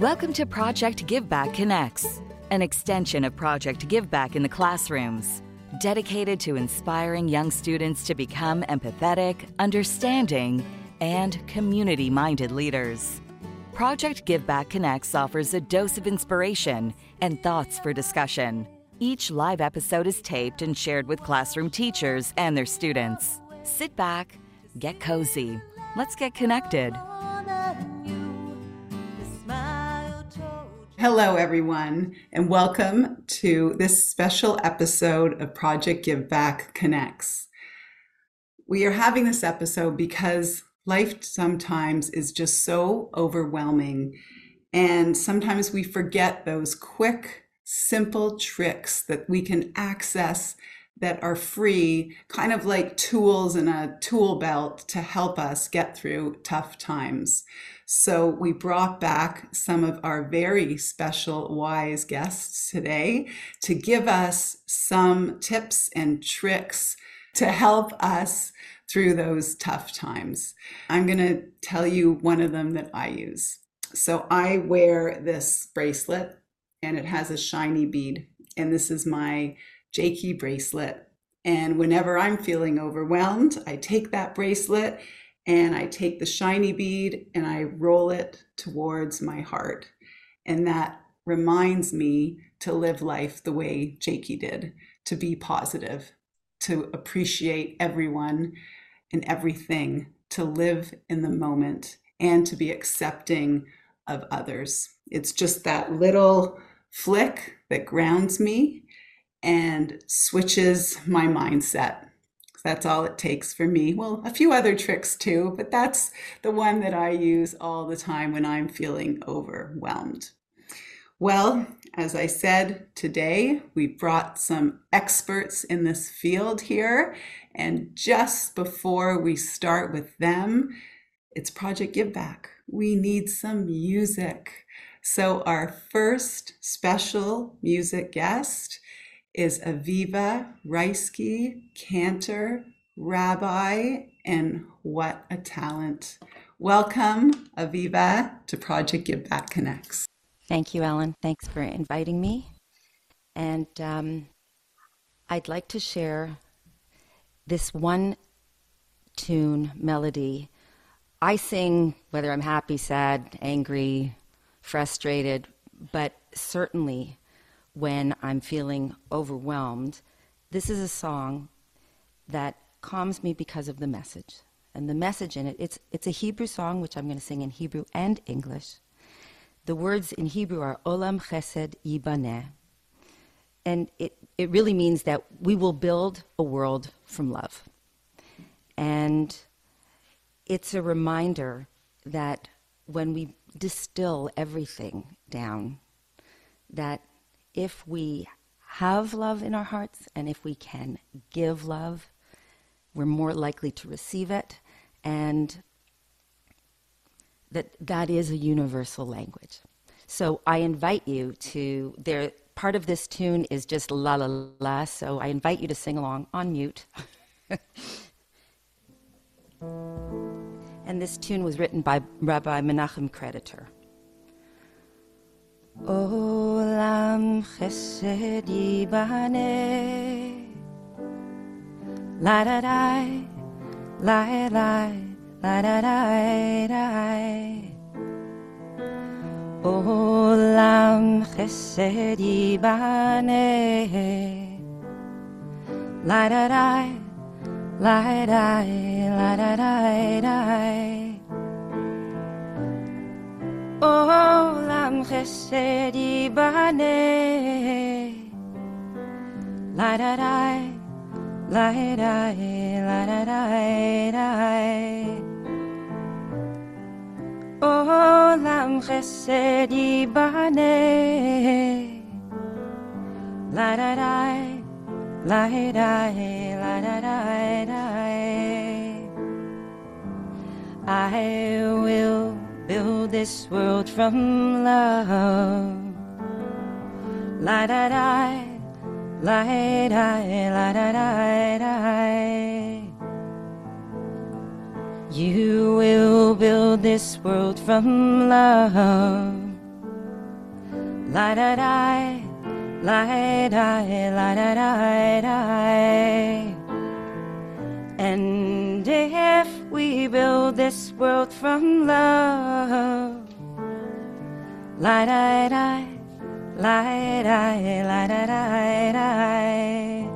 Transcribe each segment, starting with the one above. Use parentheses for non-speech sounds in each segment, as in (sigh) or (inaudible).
Welcome to Project Give Back Connects, an extension of Project Give Back in the classrooms, dedicated to inspiring young students to become empathetic, understanding, and community minded leaders. Project Give Back Connects offers a dose of inspiration and thoughts for discussion. Each live episode is taped and shared with classroom teachers and their students. Sit back, get cozy, let's get connected. Hello, everyone, and welcome to this special episode of Project Give Back Connects. We are having this episode because life sometimes is just so overwhelming, and sometimes we forget those quick, simple tricks that we can access that are free, kind of like tools in a tool belt to help us get through tough times. So we brought back some of our very special wise guests today to give us some tips and tricks to help us through those tough times. I'm going to tell you one of them that I use. So I wear this bracelet and it has a shiny bead, and this is my Jakey bracelet. And whenever I'm feeling overwhelmed, I take that bracelet and I take the shiny bead and I roll it towards my heart. And that reminds me to live life the way Jakey did, to be positive, to appreciate everyone and everything, to live in the moment, and to be accepting of others. It's just that little flick that grounds me and switches my mindset that's all it takes for me. Well, a few other tricks too, but that's the one that I use all the time when I'm feeling overwhelmed. Well, as I said, today we brought some experts in this field here. And just before we start with them, it's Project Give Back. We need some music. So, our first special music guest is Aviva Reisky, cantor, rabbi, and what a talent. Welcome, Aviva, to Project Give Back Connects. Thank you, Ellen. Thanks for inviting me. And um, I'd like to share this one tune melody. I sing whether I'm happy, sad, angry, frustrated, but certainly when I'm feeling overwhelmed, this is a song that calms me because of the message. And the message in it, it's, it's a Hebrew song, which I'm going to sing in Hebrew and English. The words in Hebrew are Olam Chesed Yibaneh. And it, it really means that we will build a world from love. And it's a reminder that when we distill everything down, that if we have love in our hearts and if we can give love, we're more likely to receive it. And that that is a universal language. So I invite you to there part of this tune is just la la la, so I invite you to sing along on mute. (laughs) and this tune was written by Rabbi Menachem Creditor. עולם חסד ייבנה. לה דה די, לה לה, לה דה די די. עולם חסד ייבנה. לה דה די, לה די, לה דה די Olam chesed yibaneh La da da, la da la da da da. Olam chesed yibaneh La da da, la da la da da da. I will build this world from love. La da da, la da, la da da da. You will build this world from love. la da da, la da la da da da. And if we build this world from love. Light, I, I, light, I, light, I, I.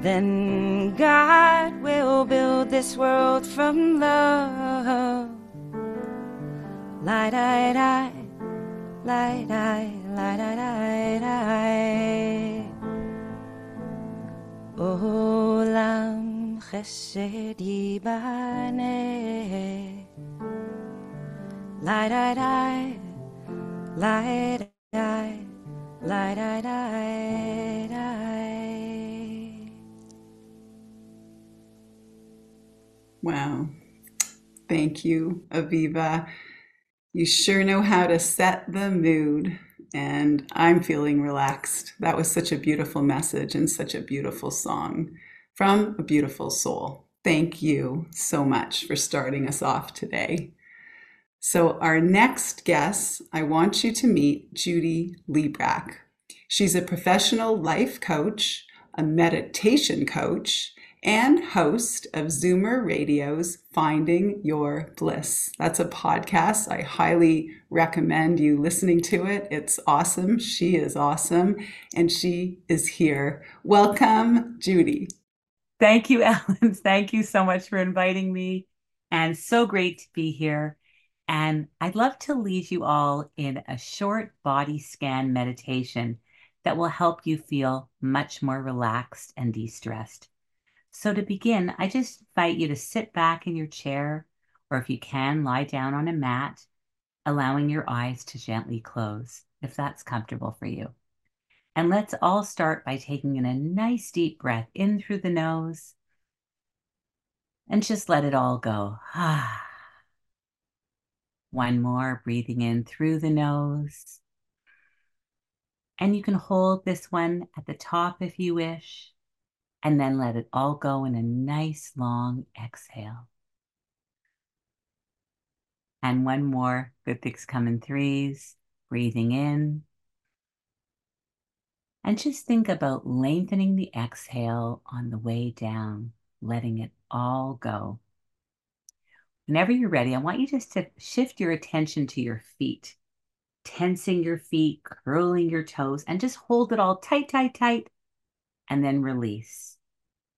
Then God will build this world from love. Light, I, I, light, I, light, I, I, I. Oh, lamb. חסד ייבנה. לה דה דה, לה דה, לה דה דה Wow. Thank you, Aviva. You sure know how to set the mood and I'm feeling relaxed. That was such a beautiful message and such a beautiful song from a beautiful soul. Thank you so much for starting us off today. So, our next guest, I want you to meet Judy Liebrack. She's a professional life coach, a meditation coach, and host of Zoomer Radio's Finding Your Bliss. That's a podcast. I highly recommend you listening to it. It's awesome. She is awesome, and she is here. Welcome, Judy. Thank you, (laughs) Ellen. Thank you so much for inviting me. And so great to be here. And I'd love to lead you all in a short body scan meditation that will help you feel much more relaxed and de stressed. So, to begin, I just invite you to sit back in your chair, or if you can, lie down on a mat, allowing your eyes to gently close if that's comfortable for you. And let's all start by taking in a nice deep breath in through the nose and just let it all go. (sighs) One more, breathing in through the nose. And you can hold this one at the top if you wish and then let it all go in a nice long exhale. And one more. Good things come in threes. Breathing in. And just think about lengthening the exhale on the way down, letting it all go. Whenever you're ready, I want you just to shift your attention to your feet, tensing your feet, curling your toes, and just hold it all tight, tight, tight, and then release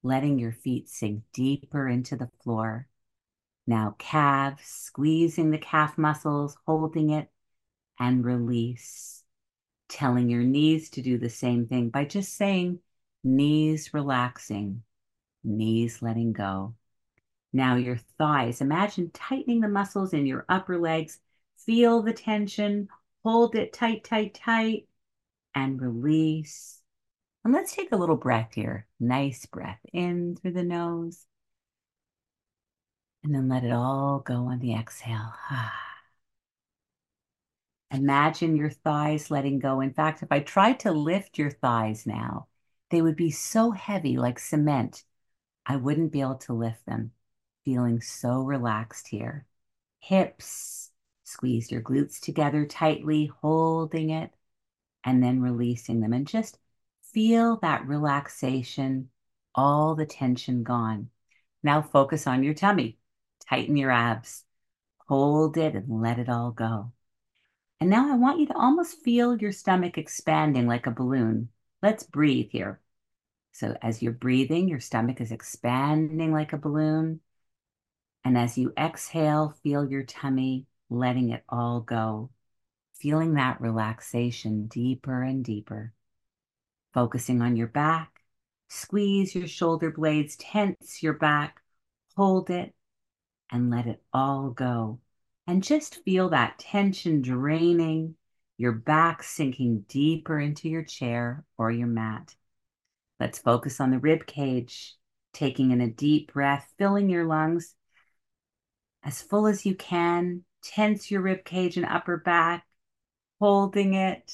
letting your feet sink deeper into the floor. Now, calves, squeezing the calf muscles, holding it, and release. Telling your knees to do the same thing by just saying, knees relaxing, knees letting go. Now, your thighs, imagine tightening the muscles in your upper legs. Feel the tension, hold it tight, tight, tight, and release. And let's take a little breath here. Nice breath in through the nose. And then let it all go on the exhale. (sighs) Ah. Imagine your thighs letting go. In fact, if I tried to lift your thighs now, they would be so heavy like cement. I wouldn't be able to lift them. Feeling so relaxed here. Hips, squeeze your glutes together tightly, holding it, and then releasing them. And just feel that relaxation, all the tension gone. Now focus on your tummy. Tighten your abs. Hold it and let it all go. And now I want you to almost feel your stomach expanding like a balloon. Let's breathe here. So as you're breathing, your stomach is expanding like a balloon. And as you exhale, feel your tummy letting it all go, feeling that relaxation deeper and deeper focusing on your back. Squeeze your shoulder blades, tense your back, hold it, and let it all go. And just feel that tension draining, your back sinking deeper into your chair or your mat. Let's focus on the rib cage, taking in a deep breath, filling your lungs as full as you can. Tense your rib cage and upper back, holding it,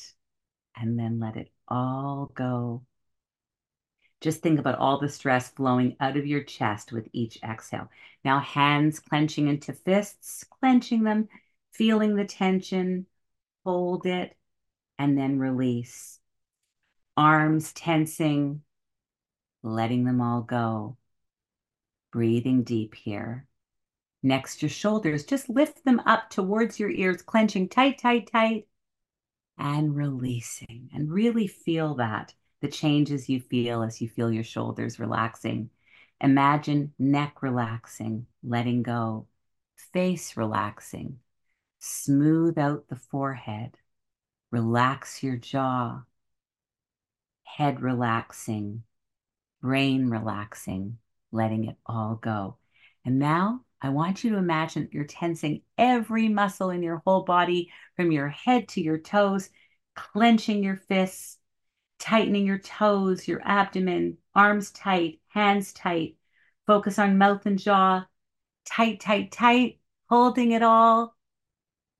and then let it all go. Just think about all the stress flowing out of your chest with each exhale. Now, hands clenching into fists, clenching them, feeling the tension, hold it, and then release. Arms tensing, letting them all go. Breathing deep here. Next, your shoulders, just lift them up towards your ears, clenching tight, tight, tight, and releasing. And really feel that the changes you feel as you feel your shoulders relaxing. Imagine neck relaxing, letting go, face relaxing. Smooth out the forehead, relax your jaw, head relaxing, brain relaxing, letting it all go. And now I want you to imagine you're tensing every muscle in your whole body from your head to your toes, clenching your fists, tightening your toes, your abdomen, arms tight, hands tight. Focus on mouth and jaw. Tight, tight, tight, holding it all.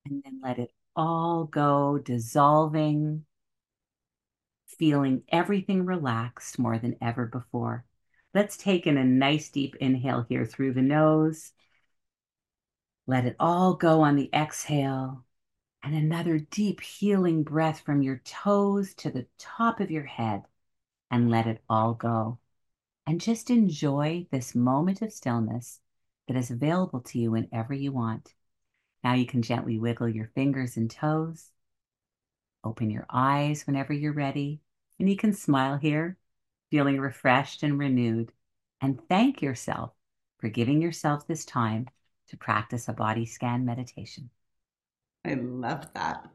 And then let it all go, dissolving, feeling everything relaxed more than ever before. Let's take in a nice deep inhale here through the nose. Let it all go on the exhale. And another deep healing breath from your toes to the top of your head. And let it all go. And just enjoy this moment of stillness that is available to you whenever you want. Now you can gently wiggle your fingers and toes. Open your eyes whenever you're ready. And you can smile here, feeling refreshed and renewed. And thank yourself for giving yourself this time to practice a body scan meditation. I love that.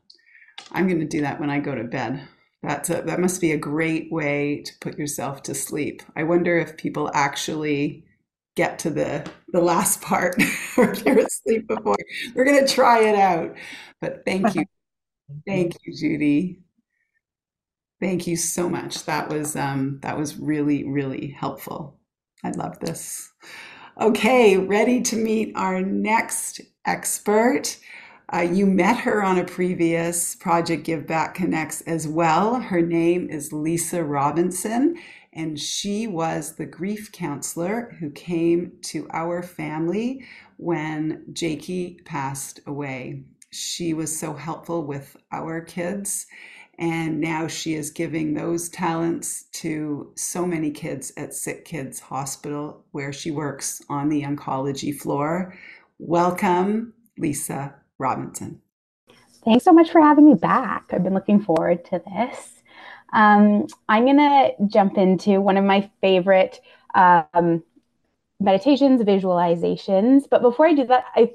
I'm going to do that when I go to bed. That's a, that must be a great way to put yourself to sleep. I wonder if people actually get to the the last (laughs) part or you're asleep before. We're going to try it out. But thank you. Thank you, Judy. Thank you so much. That was um, that was really really helpful. I love this. Okay, ready to meet our next expert. Uh, you met her on a previous Project Give Back Connects as well. Her name is Lisa Robinson, and she was the grief counselor who came to our family when Jakey passed away. She was so helpful with our kids and now she is giving those talents to so many kids at Sick Kids Hospital, where she works on the oncology floor. Welcome, Lisa Robinson. Thanks so much for having me back. I've been looking forward to this. Um, I'm going to jump into one of my favorite um, meditations, visualizations. But before I do that, I,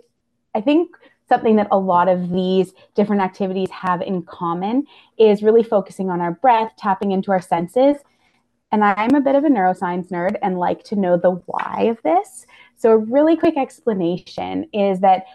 I think something that a lot of these different activities have in common is really focusing on our breath, tapping into our senses. And I'm a bit of a neuroscience nerd and like to know the why of this. So, a really quick explanation is that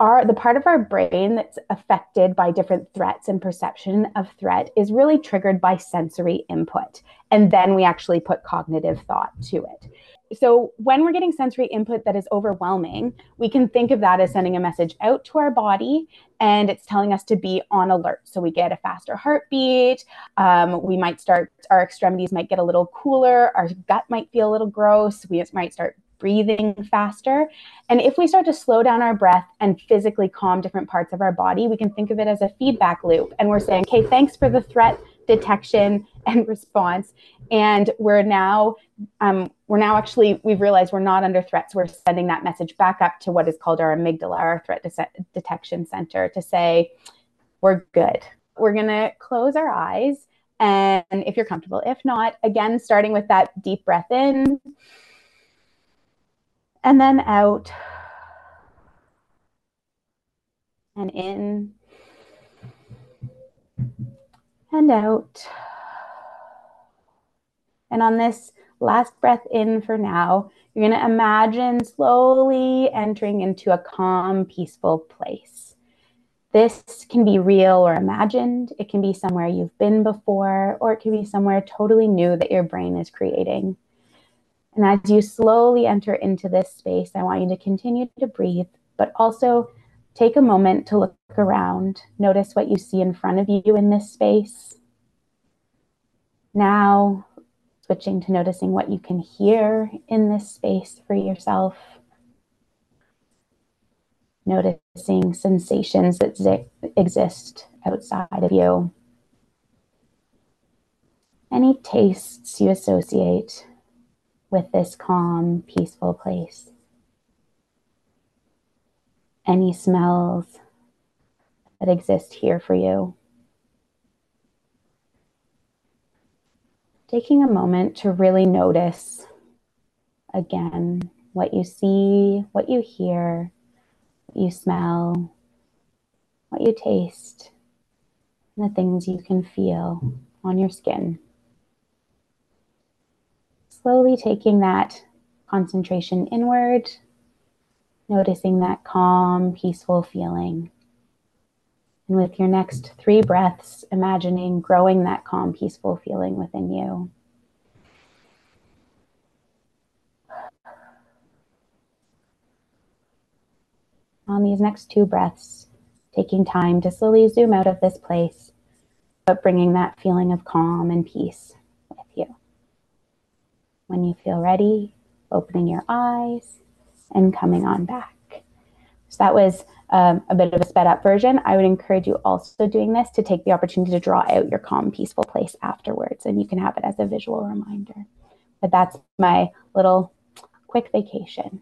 our the part of our brain that's affected by different threats and perception of threat is really triggered by sensory input and then we actually put cognitive thought to it. So when we're getting sensory input that is overwhelming we can think of that as sending a message out to our body and it's telling us to be on alert. So we get a faster heartbeat um, we might start our extremities might get a little cooler our gut might feel a little gross we might start breathing faster. And if we start to slow down our breath and physically calm different parts of our body, we can think of it as a feedback loop. And we're saying, okay, thanks for the threat detection and response. And we're now, um, we're now actually, we've realized we're not under threats So we're sending that message back up to what is called our amygdala, our threat de- detection center, to say, we're good. We're going to close our eyes. And if you're comfortable, if not, again, starting with that deep breath in and then out and in and out. And on this last breath in for now, you're going to imagine slowly entering into a calm, peaceful place. This can be real or imagined. It can be somewhere you've been before, or it can be somewhere totally new that your brain is creating. And as you slowly enter into this space, I want you to continue to breathe, but also take a moment to look around. Notice what you see in front of you in this space. Now, switching to noticing what you can hear in this space for yourself. Noticing sensations that exist outside of you. any tastes you associate with this calm, peaceful place. Any smells that exist here for you. Taking a moment to really notice again what you see, what you hear, what you smell, what you taste, and the things you can feel on your skin. Slowly taking that concentration inward, noticing that calm, peaceful feeling. And with your next three breaths, imagining growing that calm, peaceful feeling within you. On these next two breaths, taking time to slowly zoom out of this place, but bringing that feeling of calm and peace. When you feel ready, opening your eyes and coming on back. So that was um, a bit of a sped up version. I would encourage you also doing this to take the opportunity to draw out your calm, peaceful place afterwards, and you can have it as a visual reminder. But that's my little quick vacation.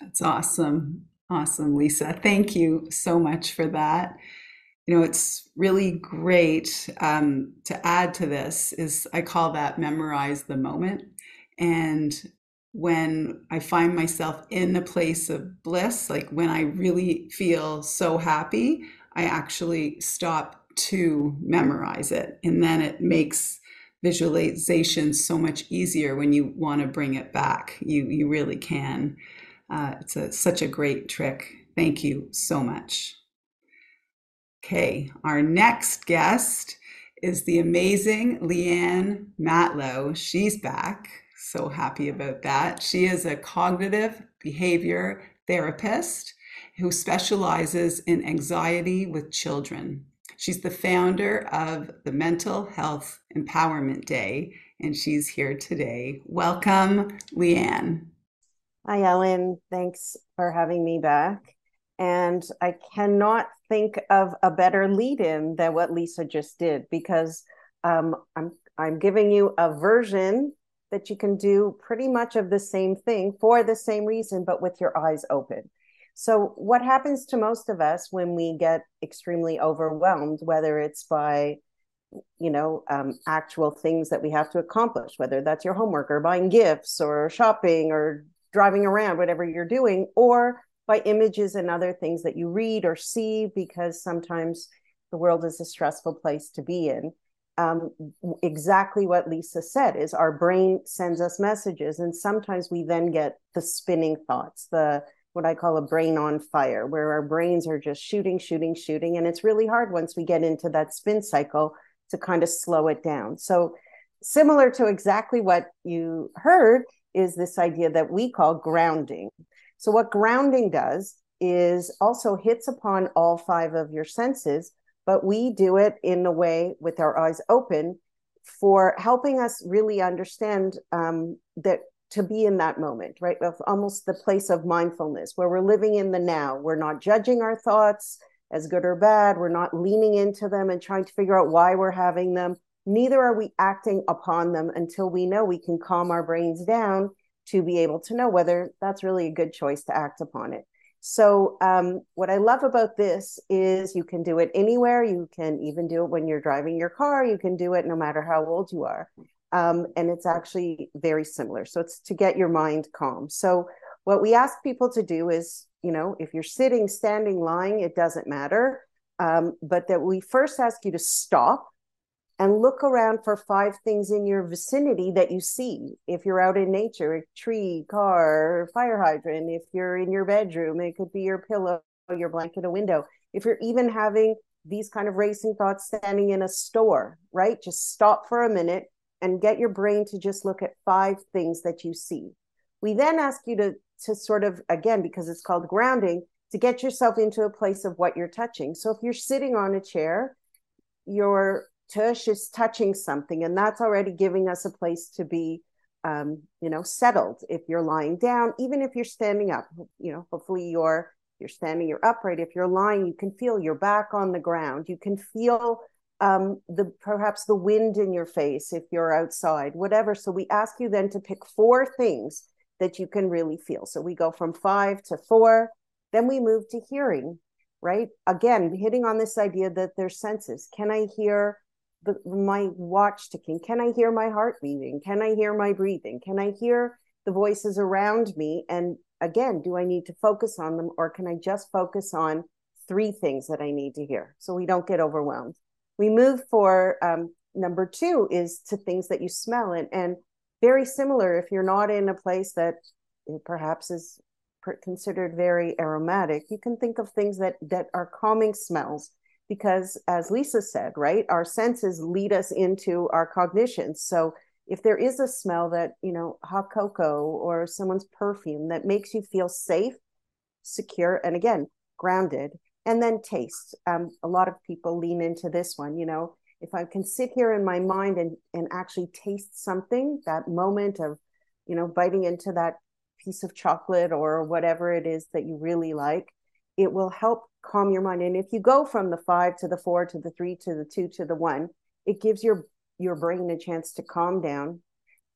That's awesome. Awesome, Lisa. Thank you so much for that. You know, it's really great um, to add to this is I call that memorize the moment. And when I find myself in a place of bliss, like when I really feel so happy, I actually stop to memorize it. And then it makes visualization so much easier when you want to bring it back. You, you really can. Uh, it's a, such a great trick. Thank you so much. Okay, our next guest is the amazing Leanne Matlow. She's back. So happy about that. She is a cognitive behavior therapist who specializes in anxiety with children. She's the founder of the Mental Health Empowerment Day, and she's here today. Welcome, Leanne. Hi, Ellen. Thanks for having me back. And I cannot think of a better lead in than what Lisa just did because um, I'm, I'm giving you a version that you can do pretty much of the same thing for the same reason, but with your eyes open. So, what happens to most of us when we get extremely overwhelmed, whether it's by you know um, actual things that we have to accomplish whether that's your homework or buying gifts or shopping or driving around, whatever you're doing, or by images and other things that you read or see, because sometimes the world is a stressful place to be in. Um, exactly what Lisa said is our brain sends us messages, and sometimes we then get the spinning thoughts, the what I call a brain on fire, where our brains are just shooting, shooting, shooting. And it's really hard once we get into that spin cycle to kind of slow it down. So, similar to exactly what you heard, is this idea that we call grounding. So, what grounding does is also hits upon all five of your senses, but we do it in a way with our eyes open for helping us really understand um, that to be in that moment, right? Of almost the place of mindfulness where we're living in the now. We're not judging our thoughts as good or bad. We're not leaning into them and trying to figure out why we're having them neither are we acting upon them until we know we can calm our brains down to be able to know whether that's really a good choice to act upon it. So, um, what I love about this is you can do it anywhere. You can even do it when you're driving your car. You can do it no matter how old you are. Um, and it's actually very similar. So, it's to get your mind calm. So, what we ask people to do is, you know, if you're sitting, standing, lying, it doesn't matter. Um, but that we first ask you to stop and look around for five things in your vicinity that you see. If you're out in nature, a tree, car, fire hydrant. If you're in your bedroom, it could be your pillow, your blanket, a window. If you're even having these kind of racing thoughts standing in a store, right? Just stop for a minute and get your brain to just look at five things that you see. We then ask you to to sort of again because it's called grounding to get yourself into a place of what you're touching. So if you're sitting on a chair, your tush is touching something, and that's already giving us a place to be, um, you know, settled. If you're lying down, even if you're standing up, you know, hopefully you're you're standing, you're upright. If you're lying, you can feel your back on the ground. You can feel um, the perhaps the wind in your face if you're outside, whatever. So we ask you then to pick four things that you can really feel. So we go from five to four, then we move to hearing, right? Again, hitting on this idea that there's senses. Can I hear the, my watch ticking? Can I hear my heart beating? Can I hear my breathing? Can I hear the voices around me? And again, do I need to focus on them or can I just focus on three things that I need to hear so we don't get overwhelmed? We move for um, number two is to things that you smell and, and very similar if you're not in a place that perhaps is considered very aromatic you can think of things that that are calming smells because as lisa said right our senses lead us into our cognition so if there is a smell that you know hot cocoa or someone's perfume that makes you feel safe secure and again grounded and then taste um, a lot of people lean into this one you know. If i can sit here in my mind and and actually taste something that moment of you know biting into that piece of chocolate or whatever it is that you really like it will help calm your mind. And if you go from the 5 to the 4 to the 3 to the 2 to the 1 it gives your your brain a chance to calm down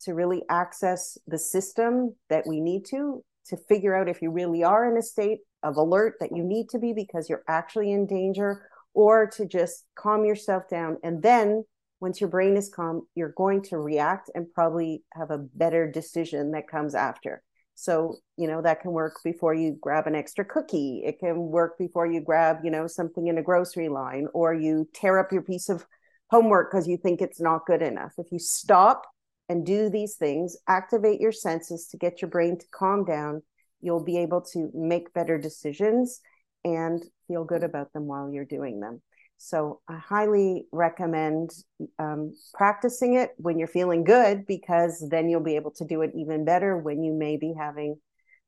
to really access the system that we need to to figure out if you really are in a state of alert that you need to be because you're actually in danger or to just calm yourself down. And then once your brain is calm you're going to react and probably have a better decision that comes after so you know that can work before you grab an extra cookie it can work before you grab you know something in a grocery line or you tear up your piece of homework because you think it's not good enough if you stop and do these things activate your senses to get your brain to calm down you'll be able to make better decisions and feel good about them while you're doing them. So I highly recommend um, practicing it when you're feeling good because then you'll be able to do it even better when you may be having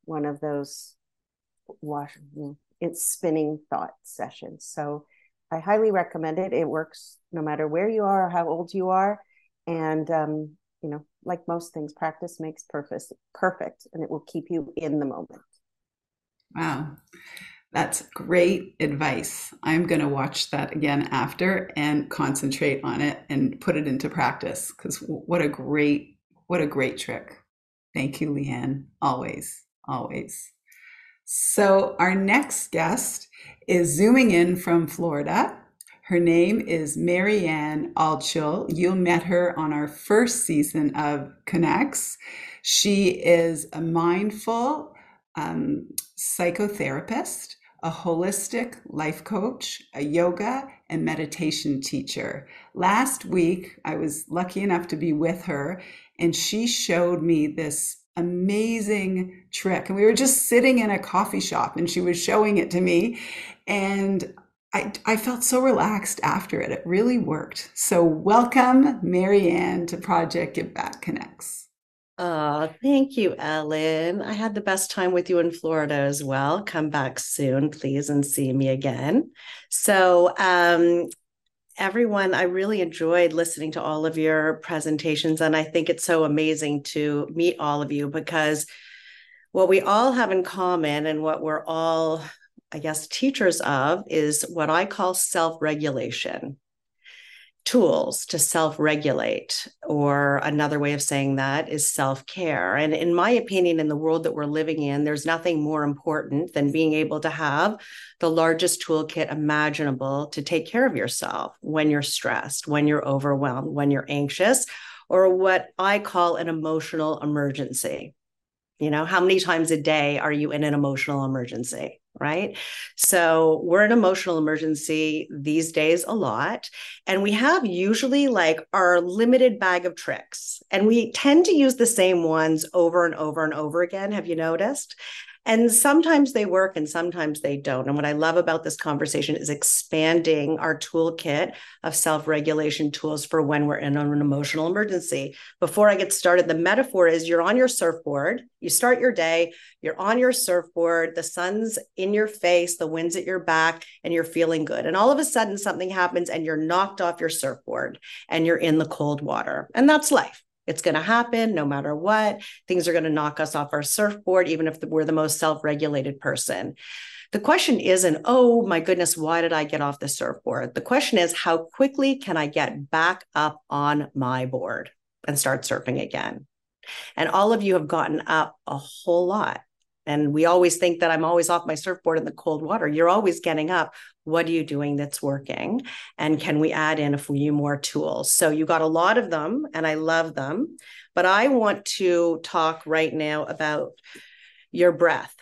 one of those wash know, it's spinning thought sessions. So I highly recommend it. It works no matter where you are or how old you are. And um, you know, like most things, practice makes perfect perfect and it will keep you in the moment. Wow. That's great advice. I'm going to watch that again after and concentrate on it and put it into practice because what a great, what a great trick. Thank you, Leanne. Always, always. So, our next guest is zooming in from Florida. Her name is Marianne Altschul. You met her on our first season of Connects. She is a mindful um, psychotherapist, a holistic life coach, a yoga and meditation teacher. Last week, I was lucky enough to be with her, and she showed me this amazing trick. And we were just sitting in a coffee shop, and she was showing it to me. And I, I felt so relaxed after it. It really worked. So, welcome, Marianne, to Project Give Back Connects. Oh, thank you, Ellen. I had the best time with you in Florida as well. Come back soon, please, and see me again. So, um, everyone, I really enjoyed listening to all of your presentations. And I think it's so amazing to meet all of you because what we all have in common and what we're all, I guess, teachers of is what I call self regulation tools to self regulate, or another way of saying that is self care. And in my opinion, in the world that we're living in, there's nothing more important than being able to have the largest toolkit imaginable to take care of yourself when you're stressed, when you're overwhelmed, when you're anxious, or what I call an emotional emergency. You know, how many times a day are you in an emotional emergency? Right? So we're in emotional emergency these days a lot. And we have usually like our limited bag of tricks. And we tend to use the same ones over and over and over again. Have you noticed? And sometimes they work and sometimes they don't. And what I love about this conversation is expanding our toolkit of self regulation tools for when we're in an emotional emergency. Before I get started, the metaphor is you're on your surfboard, you start your day, you're on your surfboard, the sun's in your face, the wind's at your back, and you're feeling good. And all of a sudden, something happens and you're knocked off your surfboard and you're in the cold water. And that's life. It's going to happen no matter what. Things are going to knock us off our surfboard, even if we're the most self regulated person. The question isn't, oh my goodness, why did I get off the surfboard? The question is, how quickly can I get back up on my board and start surfing again? And all of you have gotten up a whole lot. And we always think that I'm always off my surfboard in the cold water. You're always getting up. What are you doing that's working? And can we add in a few more tools? So you got a lot of them, and I love them. But I want to talk right now about your breath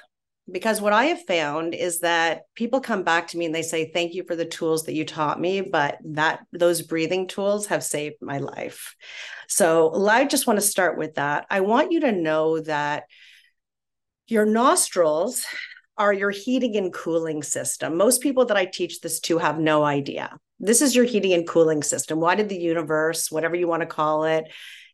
because what I have found is that people come back to me and they say, Thank you for the tools that you taught me, but that those breathing tools have saved my life. So I just want to start with that. I want you to know that your nostrils are your heating and cooling system. Most people that I teach this to have no idea. This is your heating and cooling system. Why did the universe, whatever you want to call it,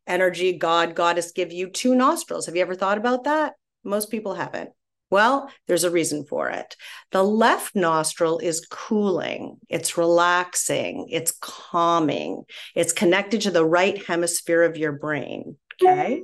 energy, God, goddess give you two nostrils? Have you ever thought about that? Most people haven't. Well, there's a reason for it. The left nostril is cooling, it's relaxing, it's calming, it's connected to the right hemisphere of your brain. Okay.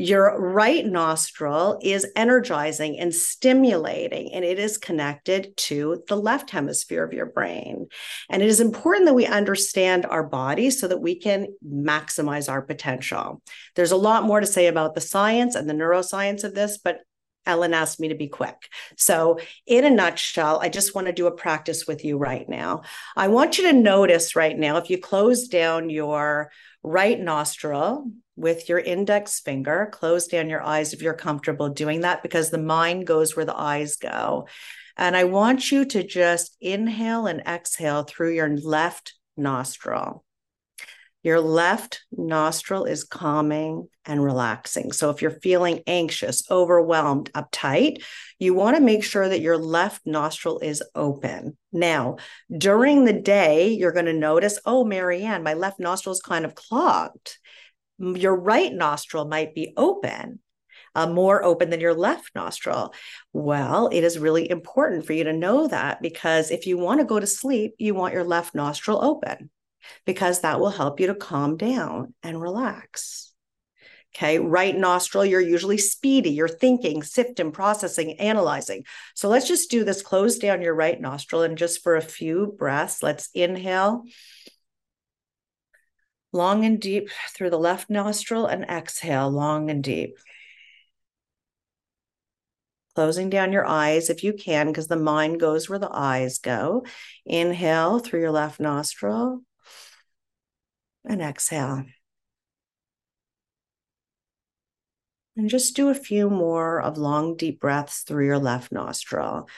Your right nostril is energizing and stimulating, and it is connected to the left hemisphere of your brain. And it is important that we understand our body so that we can maximize our potential. There's a lot more to say about the science and the neuroscience of this, but Ellen asked me to be quick. So, in a nutshell, I just want to do a practice with you right now. I want you to notice right now if you close down your right nostril with your index finger, close down your eyes if you're comfortable doing that because the mind goes where the eyes go. And I want you to just inhale and exhale through your left nostril. Your left nostril is calming and relaxing. So if you're feeling anxious, overwhelmed, uptight, you want to make sure that your left nostril is open. Now, during the day, you're going to notice, oh, Marianne, my left nostril is kind of clogged. Your right nostril might be open. Uh, more open than your left nostril. Well, it is really important for you to know that because if you want to go to sleep, you want your left nostril open because that will help you to calm down and relax. Okay, right nostril, you're usually speedy, you're thinking, sifting, processing, analyzing. So let's just do this. Close down your right nostril and just for a few breaths, let's inhale long and deep through the left nostril and exhale long and deep. Closing down your eyes if you can, because the mind goes where the eyes go. Inhale through your left nostril and exhale. And just do a few more of long, deep breaths through your left nostril,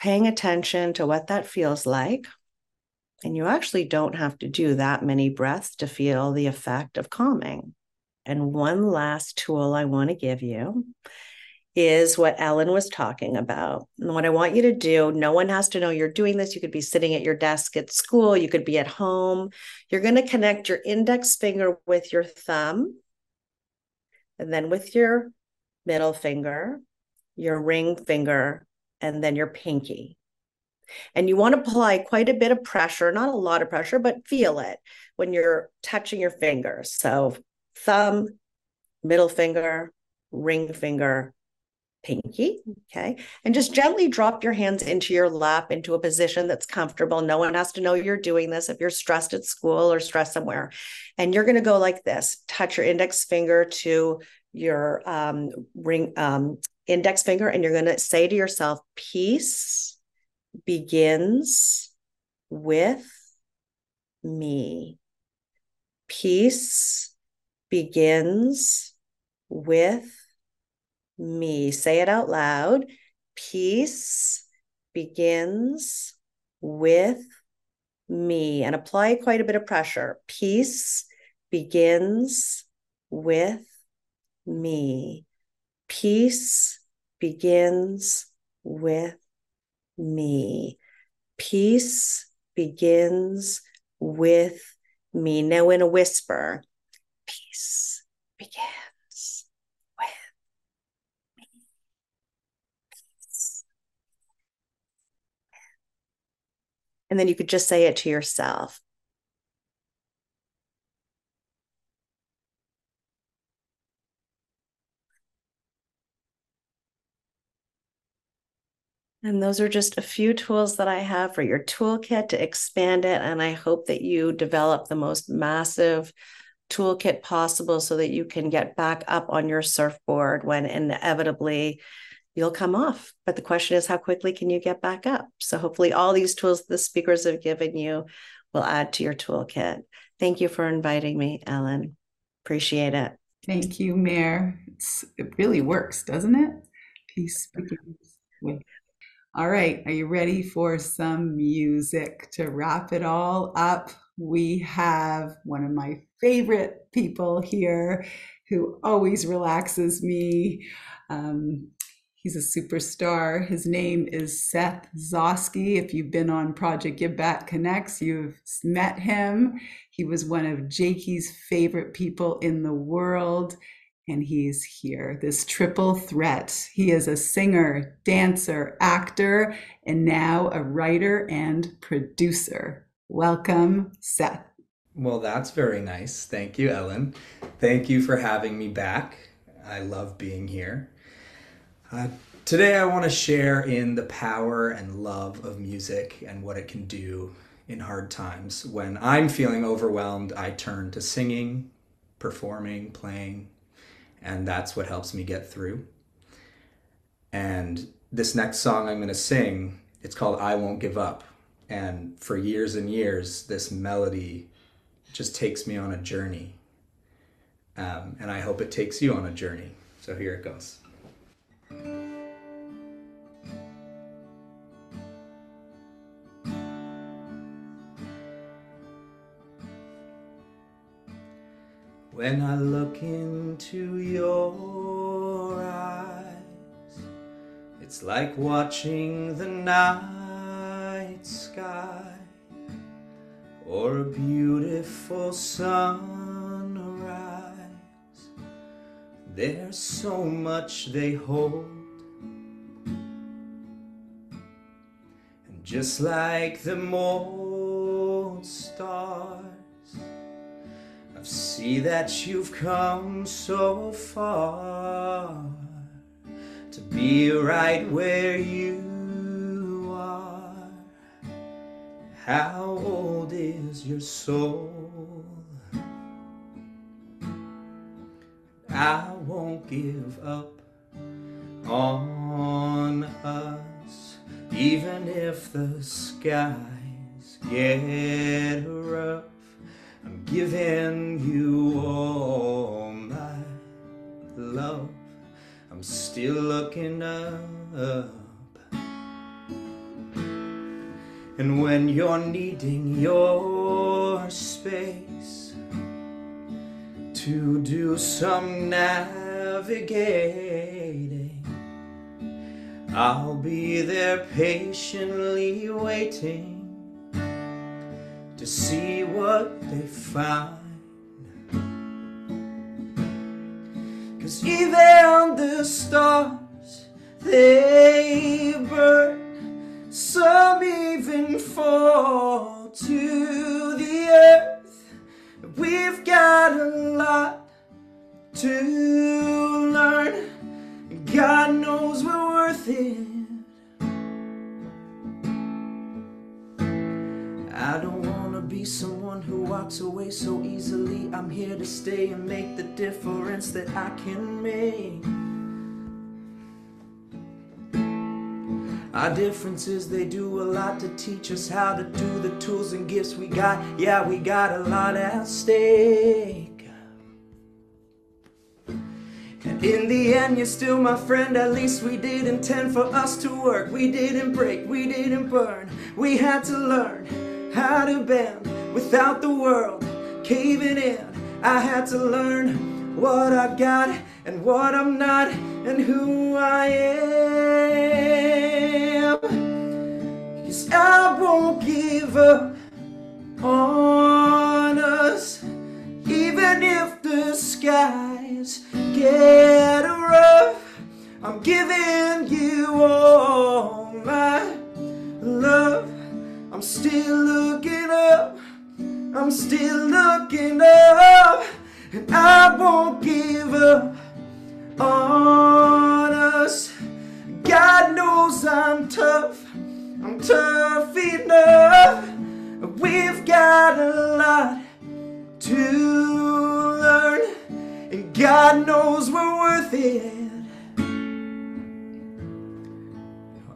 paying attention to what that feels like. And you actually don't have to do that many breaths to feel the effect of calming. And one last tool I want to give you is what Ellen was talking about. And what I want you to do, no one has to know you're doing this. You could be sitting at your desk at school, you could be at home. You're going to connect your index finger with your thumb, and then with your middle finger, your ring finger, and then your pinky. And you want to apply quite a bit of pressure, not a lot of pressure, but feel it when you're touching your fingers. So, thumb, middle finger, ring finger, pinky. Okay. And just gently drop your hands into your lap into a position that's comfortable. No one has to know you're doing this if you're stressed at school or stressed somewhere. And you're going to go like this touch your index finger to your um, ring um, index finger, and you're going to say to yourself, Peace begins with me. Peace begins with me. Say it out loud. Peace begins with me and apply quite a bit of pressure. Peace begins with me. Peace begins with me. Peace begins with me. Now, in a whisper, peace begins. With me. Peace. And then you could just say it to yourself. And those are just a few tools that I have for your toolkit to expand it. And I hope that you develop the most massive toolkit possible so that you can get back up on your surfboard when inevitably you'll come off. But the question is, how quickly can you get back up? So hopefully, all these tools the speakers have given you will add to your toolkit. Thank you for inviting me, Ellen. Appreciate it. Thank you, Mayor. It's, it really works, doesn't it? Peace with all right, are you ready for some music to wrap it all up? We have one of my favorite people here who always relaxes me. Um, he's a superstar. His name is Seth Zosky. If you've been on Project Give Back Connects, you've met him. He was one of Jakey's favorite people in the world and he's here. This triple threat. He is a singer, dancer, actor, and now a writer and producer. Welcome, Seth. Well, that's very nice. Thank you, Ellen. Thank you for having me back. I love being here. Uh, today, I want to share in the power and love of music and what it can do in hard times. When I'm feeling overwhelmed, I turn to singing, performing, playing, and that's what helps me get through. And this next song I'm going to sing, it's called I Won't Give Up. And for years and years, this melody just takes me on a journey. Um, and I hope it takes you on a journey. So here it goes. When I look into your eyes, it's like watching the night sky or a beautiful sunrise. There's so much they hold. And just like the morning stars See that you've come so far to be right where you are. How old is your soul? I won't give up on us, even if the skies get rough. I'm giving you all my love. I'm still looking up. And when you're needing your space to do some navigating, I'll be there patiently waiting to see what they find. Cause even the stars, they burn, some even fall to the earth. We've got a lot to learn, God knows we're worth it. I don't someone who walks away so easily. I'm here to stay and make the difference that I can make. Our differences, they do a lot to teach us how to do the tools and gifts we got. Yeah, we got a lot at stake. And in the end, you're still my friend. At least we did intend for us to work. We didn't break, we didn't burn. We had to learn how to bend without the world caving in. I had to learn what I've got and what I'm not and who I am. Cause I won't give up on us, even if the skies get rough. I'm giving you all my love. I'm still looking up, I'm still looking up, and I won't give up on us. God knows. I'm tough. I'm tough enough. We've got a lot to learn, and God knows we're worth it.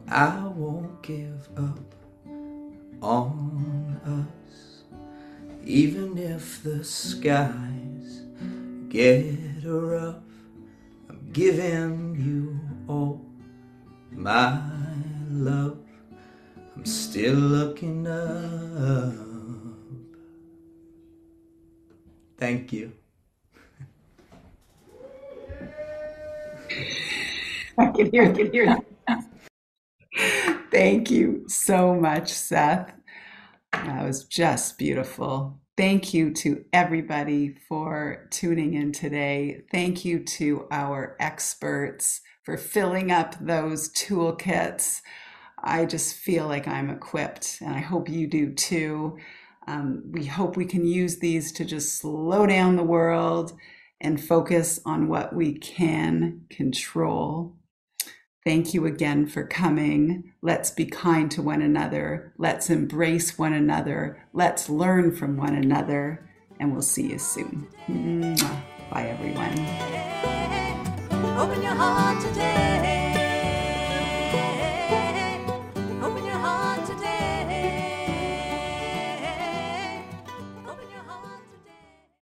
I won't give up on us, even if the skies get rough. I'm giving you all my love. I'm still looking up. Thank you. I can hear, I can hear. Thank you so much, Seth. That was just beautiful. Thank you to everybody for tuning in today. Thank you to our experts for filling up those toolkits. I just feel like I'm equipped, and I hope you do too. Um, we hope we can use these to just slow down the world and focus on what we can control. Thank you again for coming. Let's be kind to one another. Let's embrace one another. Let's learn from one another. And we'll see you soon. Bye, everyone. Open your heart today.